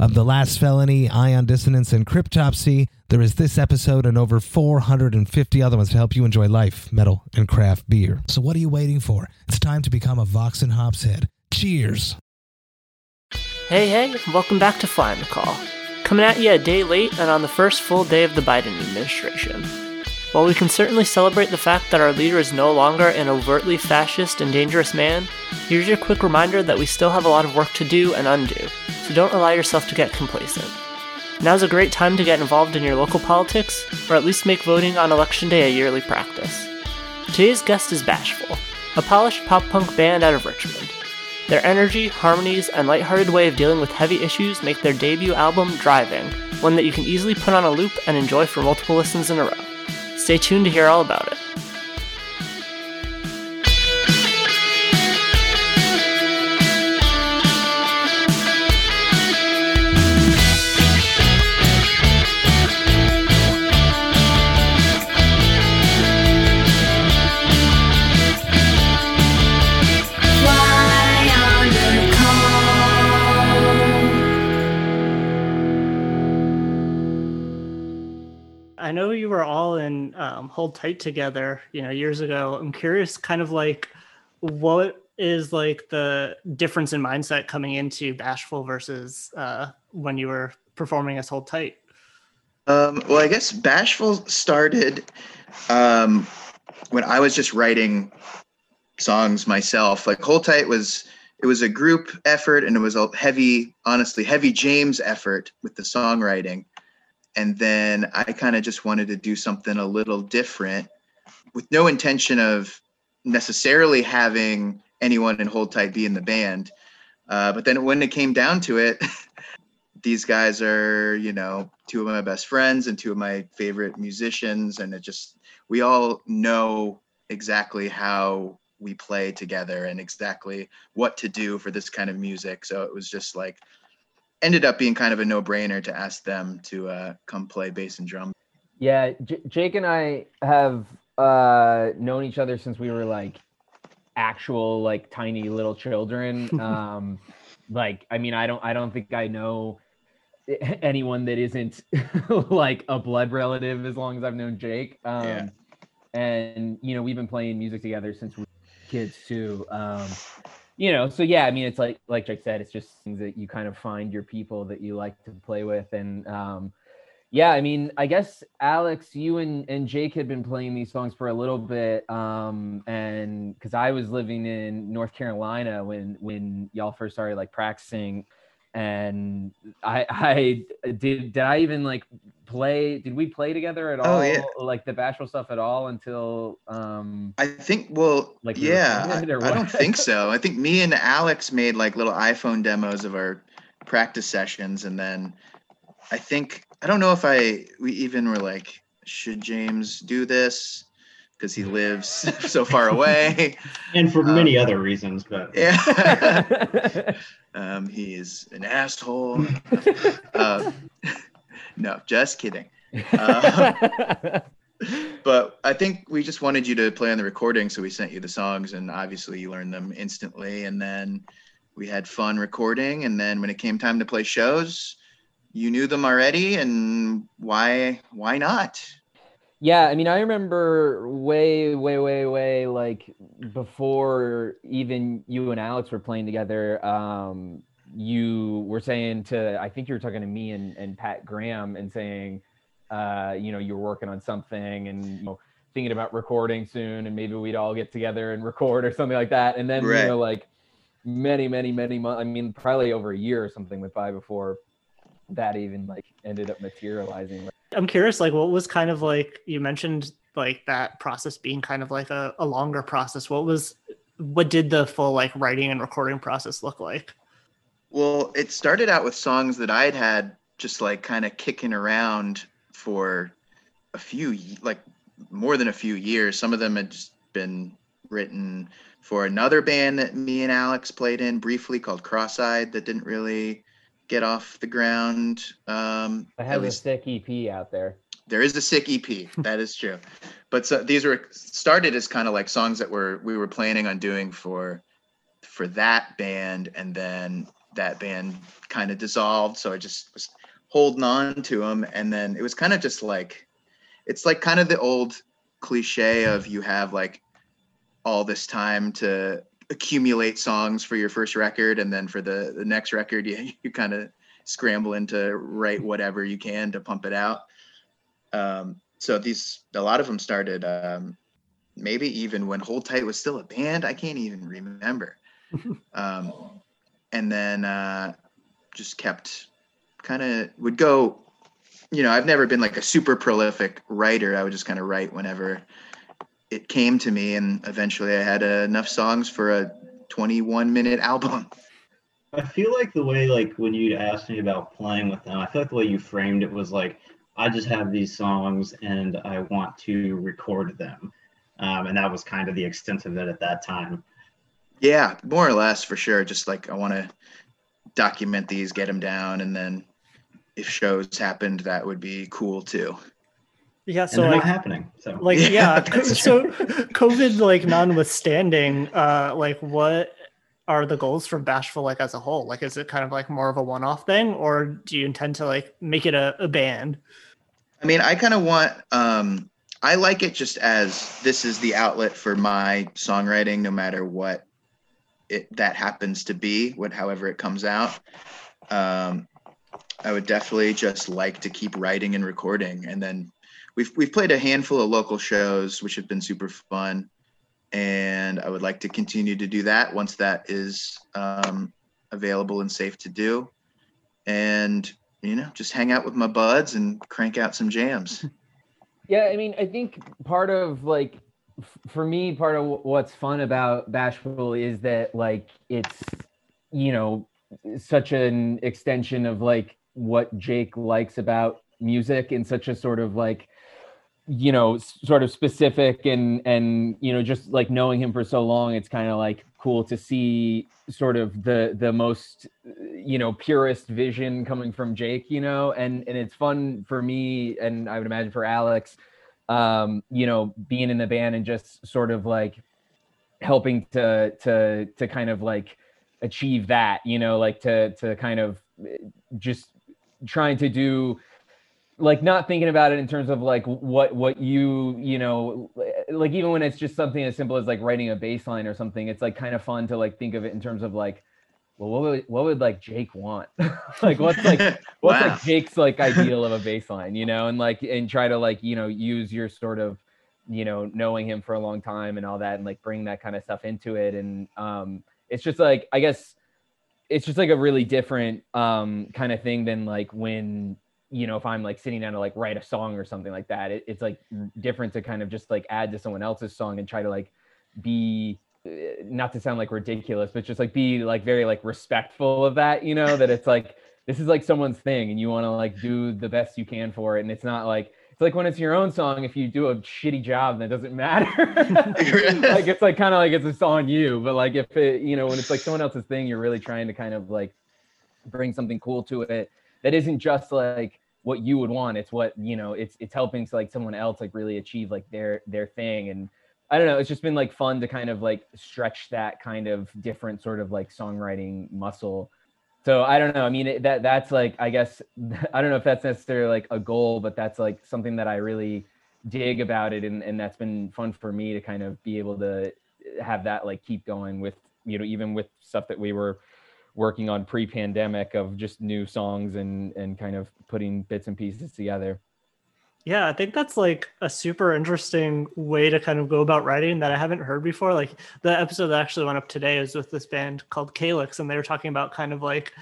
of The Last Felony, Ion Dissonance, and Cryptopsy. There is this episode and over 450 other ones to help you enjoy life, metal, and craft beer. So what are you waiting for? It's time to become a Vox and Hops head. Cheers! Hey, hey, welcome back to Flying the Call. Coming at you a day late and on the first full day of the Biden administration. While we can certainly celebrate the fact that our leader is no longer an overtly fascist and dangerous man, here's your quick reminder that we still have a lot of work to do and undo, so don't allow yourself to get complacent. Now's a great time to get involved in your local politics, or at least make voting on election day a yearly practice. Today's guest is Bashful, a polished pop punk band out of Richmond. Their energy, harmonies, and lighthearted way of dealing with heavy issues make their debut album Driving one that you can easily put on a loop and enjoy for multiple listens in a row. Stay tuned to hear all about it. Hold Tight together, you know, years ago. I'm curious, kind of like, what is like the difference in mindset coming into Bashful versus uh, when you were performing as Hold Tight? Um, well, I guess Bashful started um, when I was just writing songs myself. Like Hold Tight was it was a group effort and it was a heavy, honestly, heavy James effort with the songwriting and then I kind of just wanted to do something a little different with no intention of necessarily having anyone in Hold Tight be in the band. Uh, but then when it came down to it, these guys are, you know, two of my best friends and two of my favorite musicians. And it just, we all know exactly how we play together and exactly what to do for this kind of music. So it was just like, ended up being kind of a no-brainer to ask them to uh, come play bass and drum. Yeah, J- Jake and I have uh, known each other since we were like actual like tiny little children. Um, like, I mean, I don't, I don't think I know anyone that isn't like a blood relative as long as I've known Jake. Um, yeah. And you know, we've been playing music together since we were kids too. Um, you know, so yeah, I mean, it's like like Jake said, it's just things that you kind of find your people that you like to play with, and um, yeah, I mean, I guess Alex, you and and Jake had been playing these songs for a little bit, um, and because I was living in North Carolina when when y'all first started like practicing, and I I did did I even like play did we play together at oh, all yeah. like the bashful stuff at all until um i think well like yeah I, I, don't think so. I think me and alex made like little iphone demos of our practice sessions and then i think i don't know if i we even were like should james do this? Because he lives so far away. And for many um, other reasons but yeah. Um he is an asshole. Uh, no, just kidding. Uh, but I think we just wanted you to play on the recording, so we sent you the songs, and obviously you learned them instantly. And then we had fun recording, and then when it came time to play shows, you knew them already, and why why not? Yeah, I mean, I remember way, way, way, way like before even you and Alex were playing together. Um, you were saying to, I think you were talking to me and, and Pat Graham and saying, uh, you know, you were working on something and, you know, thinking about recording soon and maybe we'd all get together and record or something like that. And then, right. you know, like many, many, many months, I mean, probably over a year or something went by before that even like ended up materializing. I'm curious, like what was kind of like, you mentioned like that process being kind of like a, a longer process. What was, what did the full like writing and recording process look like? Well, it started out with songs that I'd had just like kind of kicking around for a few like more than a few years. Some of them had just been written for another band that me and Alex played in briefly called Cross-eyed that didn't really get off the ground. Um, I have a sick EP out there. There is a sick EP. that is true. But so these were started as kind of like songs that were we were planning on doing for for that band, and then that band kind of dissolved. So I just was holding on to them, and then it was kind of just like it's like kind of the old cliche of you have like all this time to accumulate songs for your first record and then for the the next record you, you kind of scrambling to write whatever you can to pump it out um, so these a lot of them started um, maybe even when hold tight was still a band i can't even remember um, and then uh, just kept kind of would go you know i've never been like a super prolific writer. I would just kind of write whenever it came to me and eventually i had uh, enough songs for a 21 minute album. I feel like the way like when you asked me about playing with them, I feel like the way you framed it was like I just have these songs and I want to record them, um, and that was kind of the extent of it at that time. Yeah, more or less for sure. Just like I want to document these, get them down, and then if shows happened, that would be cool too. Yeah, so like, not happening. So like yeah, yeah so COVID like notwithstanding, uh, like what are the goals for Bashful like as a whole? Like, is it kind of like more of a one-off thing, or do you intend to like make it a, a band? I mean, I kind of want. um I like it just as this is the outlet for my songwriting, no matter what it that happens to be, what however it comes out. Um, I would definitely just like to keep writing and recording, and then we've we've played a handful of local shows, which have been super fun and I would like to continue to do that once that is um, available and safe to do. And you know, just hang out with my buds and crank out some jams. Yeah, I mean, I think part of like for me, part of what's fun about Bashful is that like it's you know such an extension of like what Jake likes about music in such a sort of like you know sort of specific and and you know just like knowing him for so long it's kind of like cool to see sort of the the most you know purest vision coming from jake you know? And and it's fun for me and i would imagine for alex um you know being in the band and just sort of like helping to to to kind of like achieve that you know like to to kind of just trying to do like not thinking about it in terms of like what what you you know like even when it's just something as simple as like writing a bass line or something it's like kind of fun to like think of it in terms of like well what would what would like jake want like what's like what's wow. like jake's like ideal of a baseline, you know and like and try to like you know use your sort of you know knowing him for a long time and all that and like bring that kind of stuff into it and um it's just like i guess it's just like a really different um kind of thing than like when you know if i'm like sitting down to like write a song or something like that it, it's like different to kind of just like add to someone else's song and try to like be not to sound like ridiculous but just like be like very like respectful of that you know that it's like this is like someone's thing and you want to like do the best you can for it and it's not like it's like when it's your own song if you do a shitty job that doesn't matter. Like it's like kind of like it's it's on you but like if it you know when it's like someone else's thing you're really trying to kind of like bring something cool to it that isn't just like what you would want it's what you know it's it's helping to like someone else like really achieve like their their thing and i don't know it's just been like fun to kind of like stretch that kind of different sort of like songwriting muscle. So i don't know i mean it, that that's like i guess i don't know if that's necessarily like a goal but that's like something that i really dig about it and, and that's been fun for me to kind of be able to have that like keep going with you know even with stuff that we were working on pre-pandemic of just new songs and and kind of putting bits and pieces together yeah i think that's like a super interesting way to kind of go about writing that i haven't heard before. Like the episode that actually went up today is with this band called calyx and they were talking about kind of like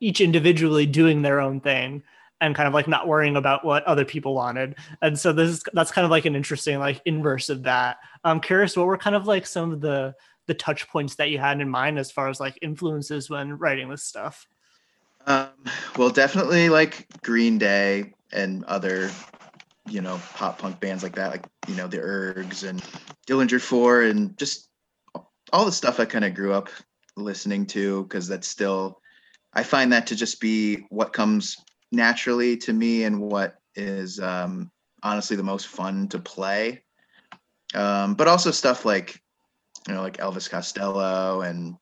each individually doing their own thing and kind of like not worrying about what other people wanted. And so this is that's kind of like an interesting like inverse of that. I'm curious what were kind of like some of the the touch points that you had in mind as far as like influences when writing this stuff? Um, well, definitely like Green Day and other, you know, pop punk bands like that, like you know the Ergs and Dillinger Four, and just all the stuff I kind of grew up listening to because that's still, I find that to just be what comes naturally to me and what is um, honestly the most fun to play. Um, but also stuff like, you know, like Elvis Costello and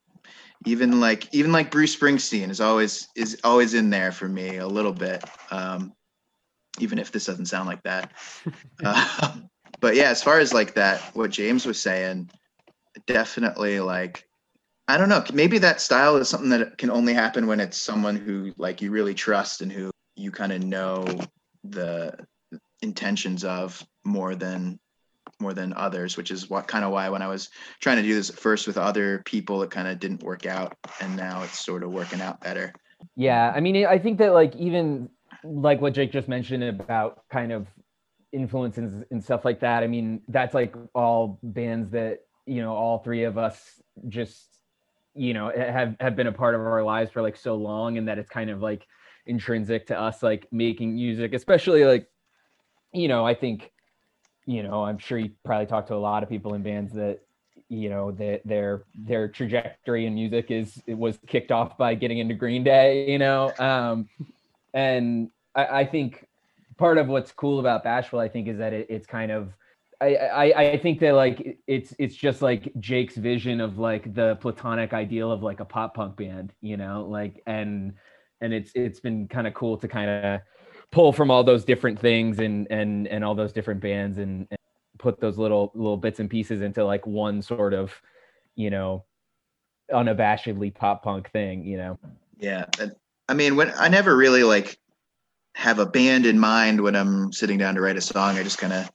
even like even like Bruce Springsteen is always is always in there for me a little bit. Um, even if this doesn't sound like that. uh, but yeah, as far as like that, what James was saying, definitely like I don't know. Maybe that style is something that can only happen when it's someone who like you really trust and who you kind of know the intentions of more than more than others, which is what kind of why when I was trying to do this at first with other people, it kind of didn't work out, and now it's sort of working out better. Yeah, I mean, I think that like even like what Jake just mentioned about kind of influences and stuff like that. I mean, that's like all bands that you know all three of us just you know have have been a part of our lives for like so long, and that it's kind of like intrinsic to us like making music, especially like you know I think you know, I'm sure you probably talked to a lot of people in bands that, you know, that their their trajectory in music is it was kicked off by getting into Green Day, you know. Um, and I, I think part of what's cool about Bashful, I think, is that it, it's kind of I, I, I think that like it's it's just like Jake's vision of like the platonic ideal of like a pop punk band, you know, like and and it's it's been kind of cool to kind of pull from all those different things and and and all those different bands and, and put those little little bits and pieces into like one sort of you know unabashedly pop punk thing you know? Yeah i mean when i never really like have a band in mind when i'm sitting down to write a song. I just kind of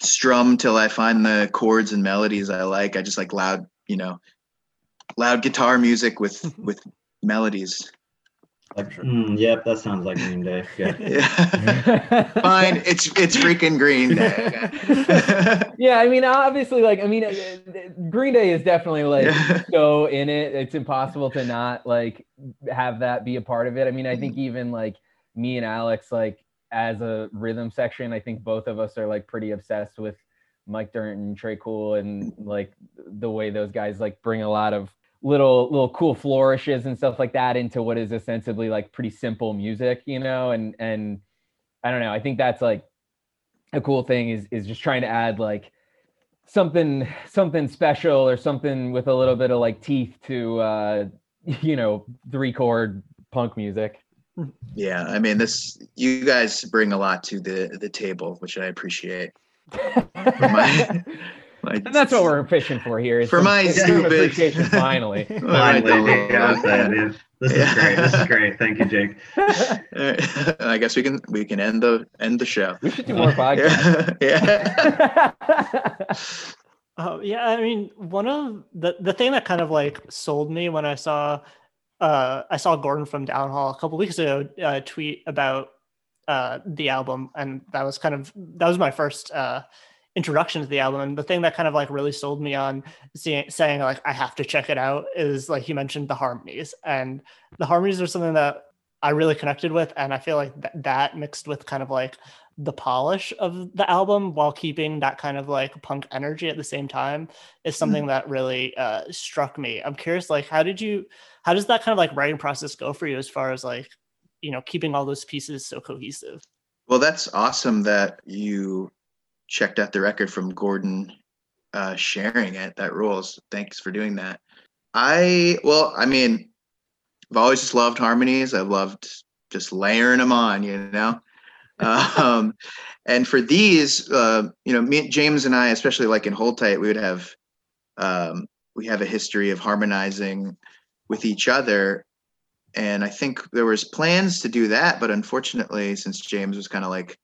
strum till i find the chords and melodies i like. I just like loud you know loud guitar music with with melodies like, mm, yep, that sounds like Green Day. Yeah. yeah. Fine, it's it's freaking Green Day. yeah, I mean, obviously, like, I mean, uh, Green Day is definitely like yeah. so in it. It's impossible to not like have that be a part of it. I mean, I think mm-hmm. even like me and Alex, like as a rhythm section, I think both of us are like pretty obsessed with Mike Dirnt and Tré Cool and like the way those guys like bring a lot of little little cool flourishes and stuff like that into what is ostensibly like pretty simple music, you know, and and I don't know. I think that's like a cool thing is is just trying to add like something something special or something with a little bit of like teeth to uh you know three chord punk music yeah i mean this you guys bring a lot to the the table which i appreciate my, and that's what we're fishing for here. for my stupid appreciation, finally. finally, yeah, This is great. This is great. Thank you, Jake. I guess we can we can end the end the show. We should do more podcasts. yeah. Uh, yeah, I mean, one of the the thing that kind of like sold me when I saw uh, I saw Gordon from Downhaul a couple weeks ago uh, tweet about uh, the album, and that was kind of that was my first uh, introduction to the album. And the thing that kind of like really sold me on seeing, saying like i have to check it out is like you mentioned the harmonies. And the harmonies are something that i really connected with and i feel like th- that mixed with kind of like the polish of the album while keeping that kind of like punk energy at the same time is something mm-hmm. that really uh, struck me. I'm curious like how did you how does that kind of like writing process go for you as far as like you know keeping all those pieces so cohesive? Well that's awesome that you checked out the record from Gordon uh, sharing it. That rules. Thanks for doing that. I well, I mean, I've always just loved harmonies. I've loved just layering them on, you know. um, and for these, uh, you know, me, James and I, especially like in Hold Tight, we would have um, we have a history of harmonizing with each other. And I think there was plans to do that, but unfortunately, since James was kind of like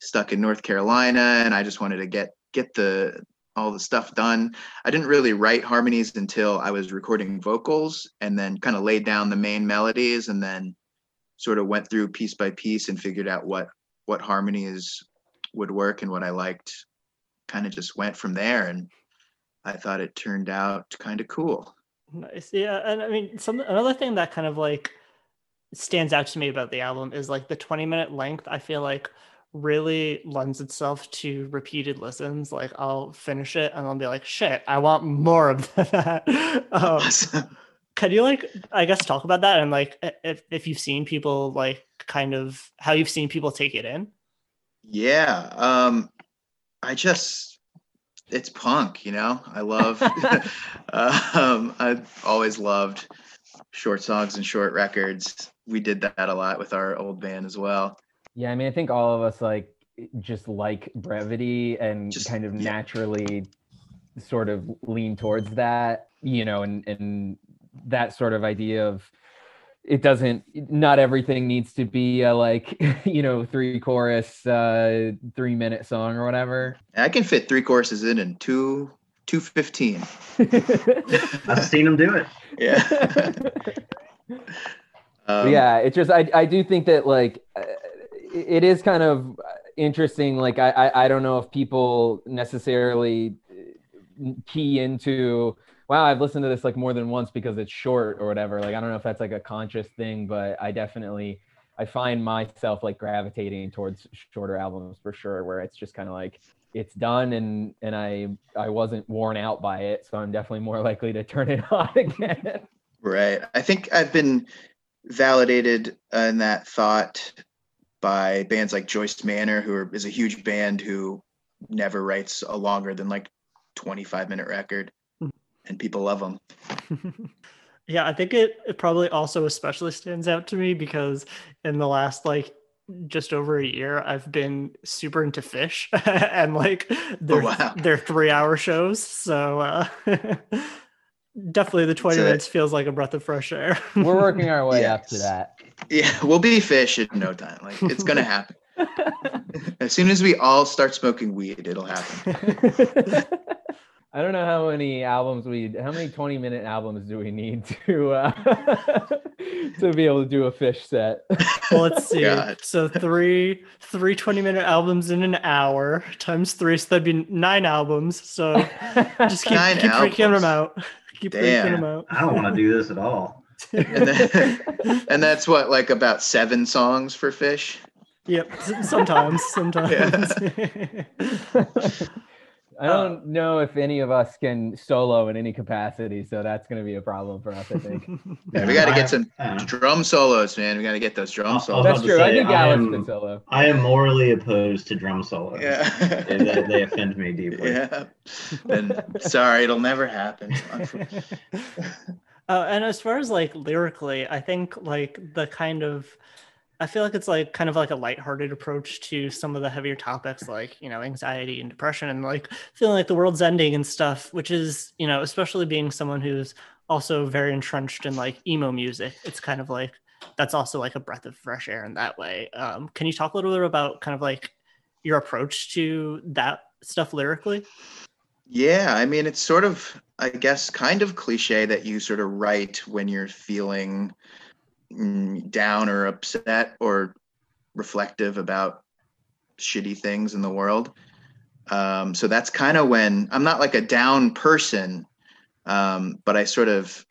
stuck in North Carolina and I just wanted to get get the all the stuff done. I didn't really write harmonies until I was recording vocals and then kind of laid down the main melodies and then sort of went through piece by piece and figured out what what harmonies would work and what I liked. Kind of just went from there and I thought it turned out kind of cool. Nice. Yeah, and I mean some another thing that kind of like stands out to me about the album is like the 20 minute length. I feel like really lends itself to repeated listens. Like I'll finish it and I'll be like, shit, I want more of that. um, can you like, I guess, talk about that and like if, if you've seen people like kind of how you've seen people take it in? Yeah. Um, I just, it's punk, you know, I love, um, I've always loved short songs and short records. We did that a lot with our old band as well. Yeah, I mean, I think all of us like just like brevity and Just- kind of yeah. naturally sort of lean towards that, you know, and and that sort of idea of it doesn't not everything needs to be a like you know three chorus uh three minute song or whatever I can fit three courses in in two, two fifteen. I've seen them do it. Yeah. But Um, yeah it's just i i do think that like uh, it is kind of interesting like I, I i don't know if people necessarily uh, key into wow i've listened to this like more than once because it's short or whatever like i don't know if that's like a conscious thing but i definitely i find myself like gravitating towards shorter albums for sure where it's just kind of like it's done and and i i wasn't worn out by it so i'm definitely more likely to turn it on again Right. I think I've been validated in that thought by bands like Joyce Manor, who are, is a huge band who never writes a longer than like 25 minute record, and people love them. yeah, I think it, it probably also especially stands out to me because in the last like just over a year, I've been super into Phish and like they're wow. they're three hour shows. So uh, definitely the 20 minutes feels like a breath of fresh air. we're working our way up to that Yeah, we'll be Phish in no time. Like it's gonna happen. as soon as we all start smoking weed, it'll happen. I don't know how many albums we, how many 20 minute albums do we need to, uh, to be able to do a Phish set? well, let's see. God. So three three 20 minute albums in an hour times three, so that'd be nine albums. So just keep, Nine keep freaking albums. them out. Keep freaking Damn. them out. I don't want to do this at all. And, then, and that's what like about seven songs for Phish. Yep. s- Sometimes. Sometimes. I don't know if any of us can solo in any capacity, so that's going to be a problem for us, I think. Yeah, we got to get some I drum solos, man. We got to get those drum I'll- I'll solos. That's to true. I think Alex am- can solo. I am morally opposed to drum solos. Yeah. they, they- they offend me deeply. yeah. Then sorry, it'll never happen. Uh, and as far as like lyrically, I think like the kind of, I feel like it's like kind of like a lighthearted approach to some of the heavier topics like, you know, anxiety and depression and like feeling like the world's ending and stuff, which is, you know, especially being someone who's also very entrenched in like emo music. It's kind of like, that's also like a breath of fresh air in that way. Um, can you talk a little bit about kind of like your approach to that stuff lyrically? Yeah, I mean, it's sort of, I guess, kind of cliche that you sort of write when you're feeling down or upset or reflective about shitty things in the world. Um, so that's kind of when I'm not like a down person, um, but I sort of,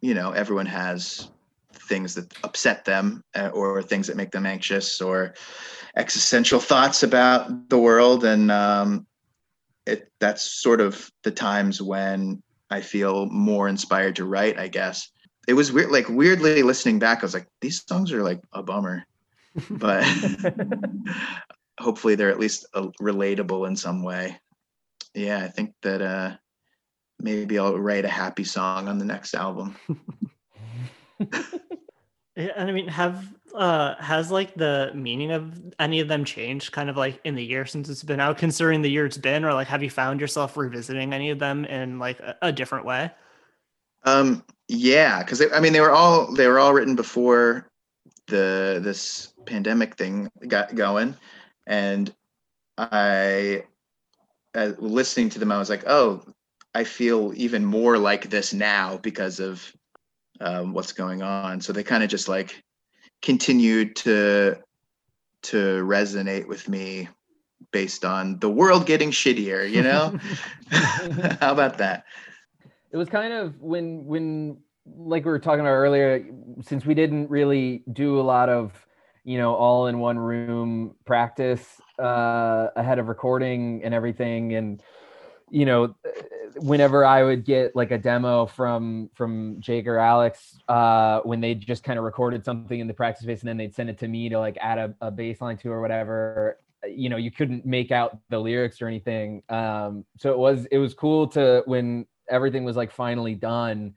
you know, everyone has things that upset them uh, or things that make them anxious or existential thoughts about the world. And, um, it that's sort of the times when I feel more inspired to write, I guess. It was weird, like weirdly listening back, I was like, these songs are like a bummer, but hopefully they're at least uh, relatable in some way. Yeah, I think that uh, maybe I'll write a happy song on the next album. And I mean, have uh has like the meaning of any of them changed kind of like in the year since it's been out, considering the year it's been, or like have you found yourself revisiting any of them in like a, a different way? Um, yeah, because I mean they were all they were all written before the this pandemic thing got going, and I, uh, listening to them, I was like, oh, I feel even more like this now because of um, what's going on. So they kind of just like continued to to resonate with me based on the world getting shittier. You know, how about that? It was kind of when when like we were talking about earlier, since we didn't really do a lot of, you know, all in one room practice uh, ahead of recording and everything, and you know, whenever I would get like a demo from from Jake or Alex, uh, when they just kind of recorded something in the practice space and then they'd send it to me to like add a, a bass line to or whatever, you know, you couldn't make out the lyrics or anything. Um, so it was it was cool to when everything was like finally done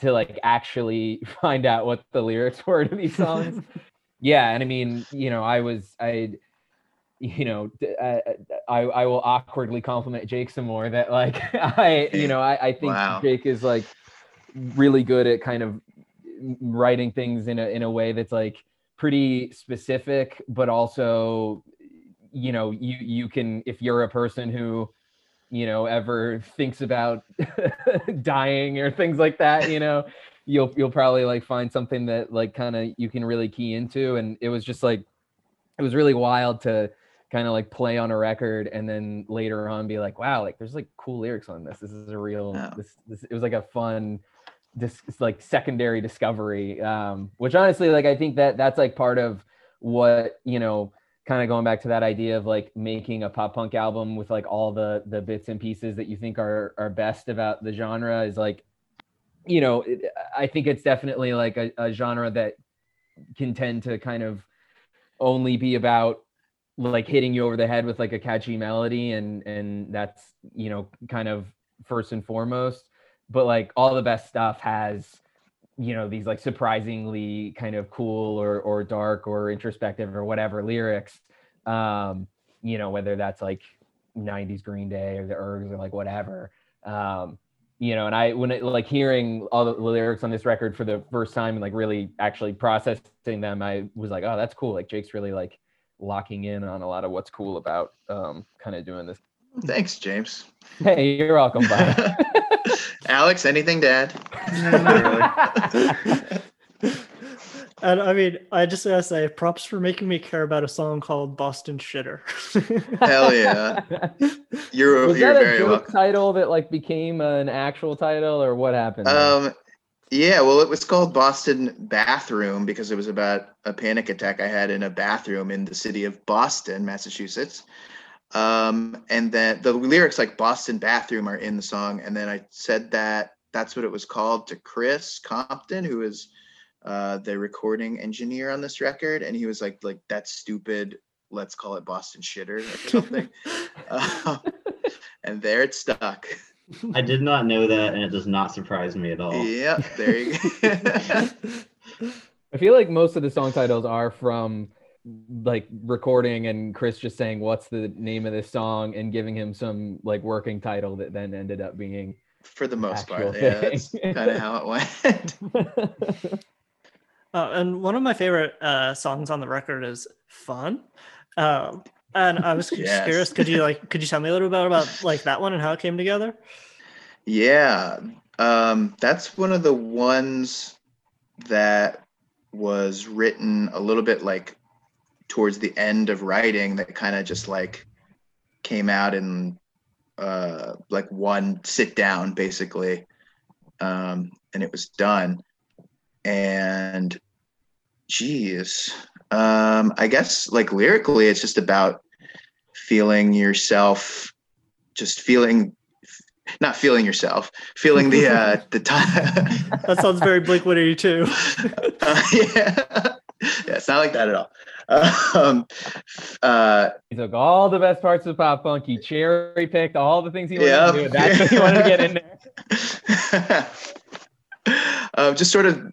to like actually find out what the lyrics were to these songs. yeah, and I mean, you know, I was I you know, I, uh, uh, I, I will awkwardly compliment Jake some more that like I, you know, I, I think wow. Jake is like really good at kind of writing things in a in a way that's like pretty specific, but also, you know, you you can if you're a person who you know ever thinks about dying or things like that you know you'll you'll probably like find something that like kind of you can really key into and it was just like it was really wild to kind of like play on a record and then later on be like wow like there's like cool lyrics on this this is a real oh. this, this it was like a fun this like secondary discovery um which honestly like i think that that's like part of what you know kind of going back to that idea of like making a pop punk album with like all the the bits and pieces that you think are are best about the genre is like you know i think it's definitely like a, a genre that can tend to kind of only be about like hitting you over the head with like a catchy melody and and that's you know kind of first and foremost. But like all the best stuff has you know these like surprisingly kind of cool or or dark or introspective or whatever lyrics um you know whether that's like 90s green day or the ergs or like whatever um you know and i when it like hearing all the lyrics on this record for the first time and like really actually processing them i was like oh that's cool. Like jake's really like locking in on a lot of what's cool about um kind of doing this. Thanks james. Hey you're welcome Alex, anything to add? and I mean, I just gotta say, props for making me care about a song called "Boston Shitter." Hell yeah! You're was you're that very a joke welcome. title that like became an actual title, or what happened? there? Um, yeah, well, it was called Boston Bathroom because it was about a panic attack I had in a bathroom in the city of Boston, Massachusetts. Um, and then the lyrics like Boston Bathroom are in the song. And then I said that that's what it was called to Chris Compton, who is uh, the recording engineer on this record. And he was like, like, that's stupid. Let's call it Boston Shitter or something. uh, and there it stuck. I did not know that, and it does not surprise me at all. Yep, there you go. I feel like most of the song titles are from like recording and Chris just saying what's the name of this song and giving him some like working title that then ended up being For the most Actual part, yeah, that's kind of how it went. Uh, and one of my favorite uh, songs on the record is "Fun." Um, and I was just Yes. curious, could you like, could you tell me a little bit about like that one and how it came together? Yeah, um, that's one of the ones that was written a little bit like towards the end of writing that kind of just like came out in uh, like one sit down basically, um, and it was done. And geez, um, I guess like lyrically, it's just about feeling yourself, just feeling not feeling yourself, feeling the uh, the time. That sounds very Blink One Eighty Two. uh, yeah, yeah, it's not like that at all. Um, uh, he took all the best parts of pop punk he cherry picked all the things he wanted Yep. to do and that's what he wanted to get in there um, just sort of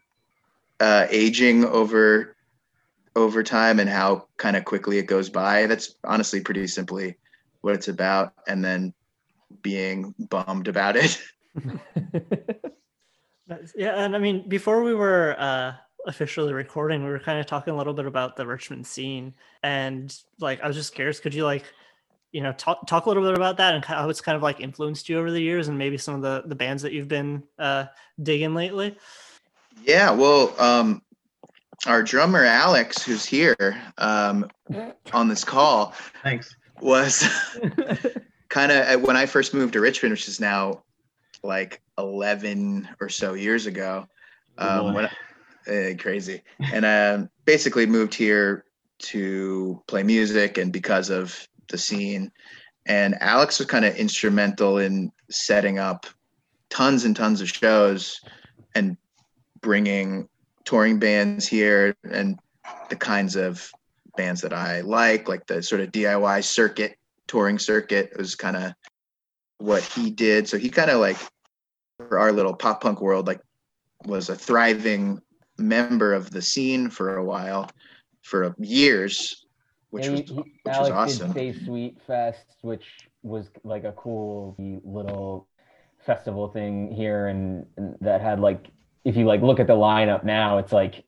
uh, aging over over time and how kind of quickly it goes by. That's honestly pretty simply what it's about, and then being bummed about it. Yeah, and I mean, before we were uh, officially recording, we were kind of talking a little bit about the Richmond scene, and like, I was just curious, could you like, you know, talk talk a little bit about that and how it's kind of like influenced you over the years, and maybe some of the the bands that you've been uh, digging lately? Yeah, well, um, our drummer Alex, who's here um, on this call, Thanks. was kind of when I first moved to Richmond, which is now like 11 or so years ago. Um, when I- uh, crazy, and I basically moved here to play music, and because of the scene, and Alex was kind of instrumental in setting up tons and tons of shows and bringing touring bands here and the kinds of bands that I like, like the sort of DIY circuit, touring circuit was kind of what he did. So he kind of like for our little pop punk world, like was a thriving member of the scene for a while, for years, which was he- he- which was awesome. did Stay Sweet Fest, which was like a cool little festival thing here, and, and that had like, if you like look at the lineup now, it's like,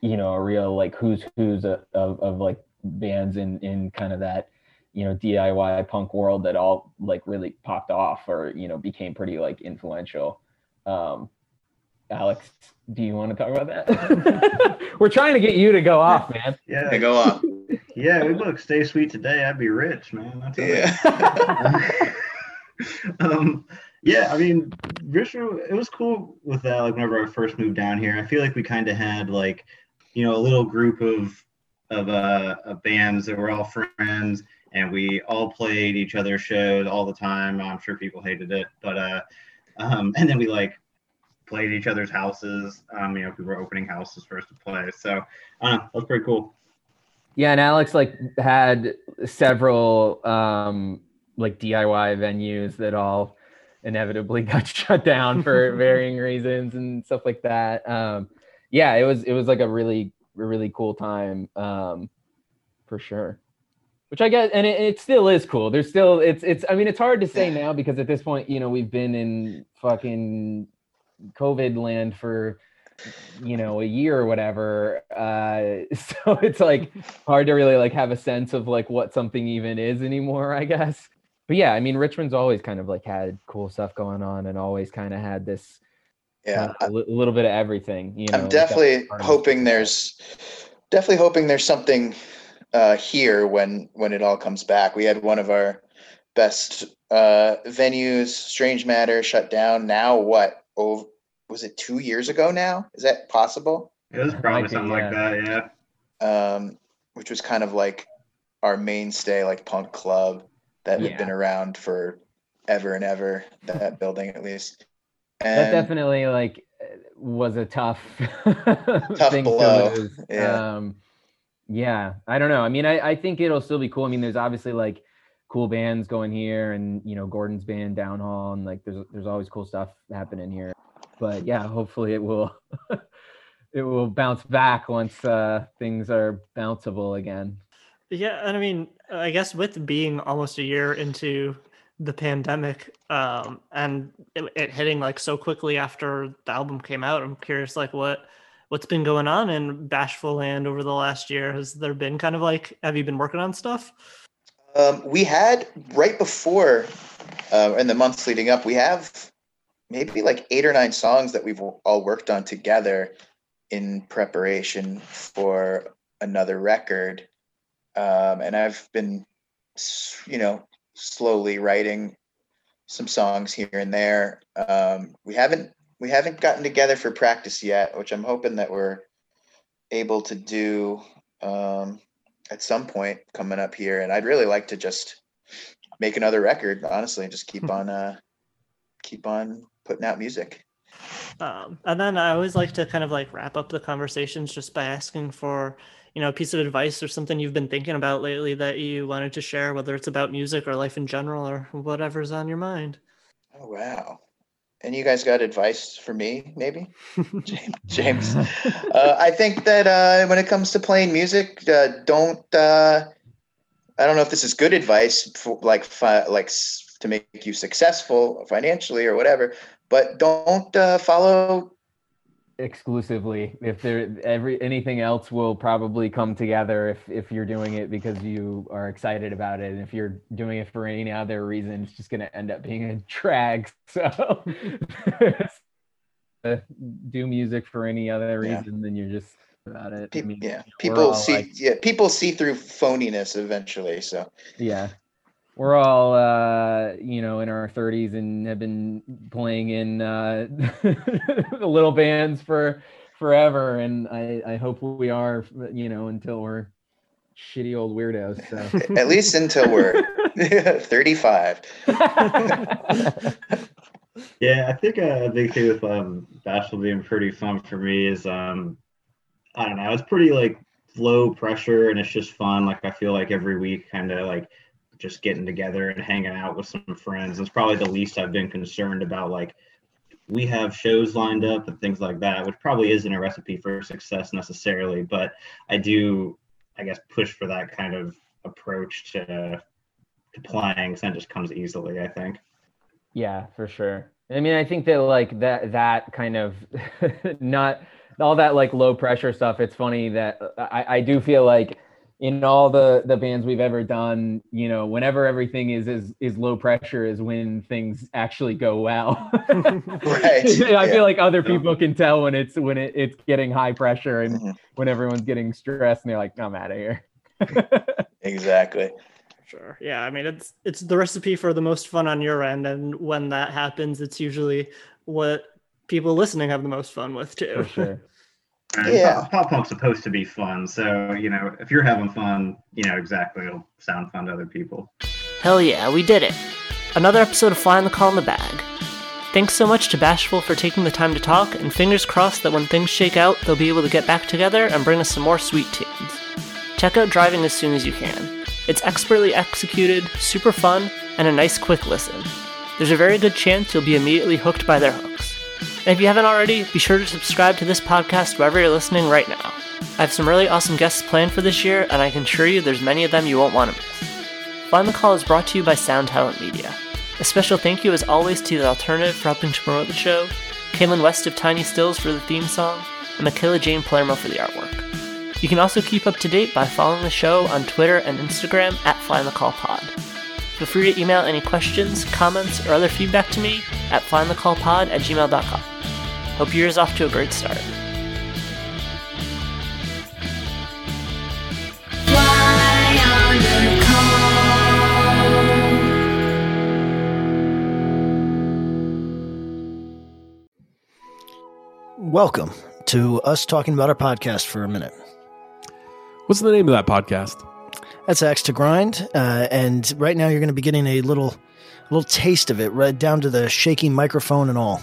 you know, a real like who's who's of, of, of like bands in in kind of that, you know, DIY punk world that all like really popped off or you know became pretty like influential. Um, Alex, do you want to talk about that? We're trying to get you to go off, man. Yeah, I go off. yeah. We look, stay sweet today. I'd be rich, man. I tell. Yeah. um, yeah, I mean, Richmond, it was cool with that. Like whenever I first moved down here, I feel like we kind of had like, you know, a little group of of uh of bands that were all friends, and we all played each other's shows all the time. I'm sure people hated it, but uh, um, and then we like played each other's houses. Um, you know, people were opening houses for us to play. So I that was pretty cool. Yeah, and Alex like had several um like DIY venues that all inevitably got shut down for varying reasons and stuff like that. Um yeah, it was it was like a really really cool time um for sure. Which I guess and it, it still is cool. There's still it's it's I mean it's hard to say now because at this point, you know, we've been in fucking COVID land for you know a year or whatever uh so it's like hard to really like have a sense of like what something even is anymore i guess but yeah i mean richmond's always kind of like had cool stuff going on and always kind of had this Yeah. a li- little bit of everything you know I'm definitely part hoping there's definitely hoping there's something uh, here when when it all comes back. We had one of our best uh, venues, Strange Matter, shut down. Now what? Oh, was it two years ago? Now is that possible? It was probably Might be, something like that. Yeah. Um, which was kind of like our mainstay, like punk club that had been around for ever and ever. That building, at least. that definitely like was a tough Tough thing blow, to lose. yeah. Um, yeah, I don't know. I mean, I, I think it'll still be cool. I mean, there's obviously like cool bands going here, and you know, Gordon's band Downhaul, and like there's there's always cool stuff happening here. But yeah, hopefully it will it will bounce back once uh, things are bounceable again. Yeah, and I mean, I guess with being almost a year into the pandemic, um, and it, it hitting like so quickly after the album came out, I'm curious, like what what's been going on in Bashful Land over the last year? Has there been kind of like, have you been working on stuff? Um, we had right before, uh, in the months leading up, we have maybe like eight or nine songs that we've all worked on together in preparation for another record. Um, and I've been, you know, slowly writing some songs here and there. Um, we haven't we haven't gotten together for practice yet, which I'm hoping that we're able to do. Um, at some point coming up here and i'd really like to just make another record honestly and just keep on uh keep on putting out music Um, and then I always like to kind of like wrap up the conversations just by asking for, you know, a piece of advice or something you've been thinking about lately that you wanted to share, whether it's about music or life in general or whatever's on your mind. oh wow and you guys got advice for me maybe james, james. uh, i think that uh when it comes to playing music uh, don't uh i don't know if this is good advice for like fi- like s- to make you successful financially or whatever but don't uh, follow exclusively. If there every anything else will probably come together if if you're doing it because you are excited about it. And if you're doing it for any other reason it's just going to end up being a drag. So do music for any other Yeah. reason then you're just about it. I mean, yeah. people see like- yeah people see through phoniness eventually so. Yeah we're all uh, you know in our 30s and have been playing in uh, little bands for forever, and I, I hope we are you know until we're shitty old weirdos. So At least until we're 35. Yeah, I think a big thing with um, Bashful being pretty fun for me is um, I don't know, it's pretty like low pressure and it's just fun. Like I feel like every week, kind of like just getting together and hanging out with some friends. It's probably the least I've been concerned about. Like we have shows lined up and things like that, which probably isn't a recipe for success necessarily, but I do, I guess, push for that kind of approach to to playing. So it just comes easily, I think. Yeah, for sure. I mean, I think that like that that kind of not all that like low pressure stuff. It's funny that I, I do feel like in all the the bands we've ever done, you know, whenever everything is is is low pressure is when things actually go well. Right, I yeah. feel like other people can tell when it's when it, it's getting high pressure and Mhm. when everyone's getting stressed and they're like, I'm out of here. Exactly. Sure. Yeah. I mean, it's it's the recipe for the most fun on your end, and when that happens, it's usually what people listening have the most fun with too. For sure. And Yeah. Pop, pop punk's supposed to be fun, so you know if you're having fun, you know exactly it'll sound fun to other people. Hell yeah, we did it. Another episode of Fly Flying the Call in the bag. Thanks so much to Bashful for taking the time to talk, and fingers crossed that when things shake out, they'll be able to get back together and bring us some more sweet tunes. Check out Driving as soon as you can. It's expertly executed, super fun, and a nice quick listen. There's a very good chance you'll be immediately hooked by their hooks. And if you haven't already, be sure to subscribe to this podcast wherever you're listening right now. I have some really awesome guests planned for this year, and I can assure you there's many of them you won't want to miss. Fly in the Call is brought to you by Sound Talent Media. A special thank you, as always, to The Alternative for helping to promote the show, Kaylin West of Tiny Stills for the theme song, and Michaela Jane Palermo for the artwork. You can also keep up to date by following the show on Twitter and Instagram at FlyInTheCallPod. Feel free to email any questions, comments, or other feedback to me at flyinthecallpod at gmail.com. Hope yours off to a great start. Welcome to us talking about our podcast for a minute. What's the name of that podcast? That's Axe to Grind, uh, and right now you're going to be getting a little, little taste of it, right down to the shaky microphone and all.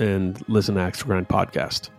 and listen to Axe Grind podcast.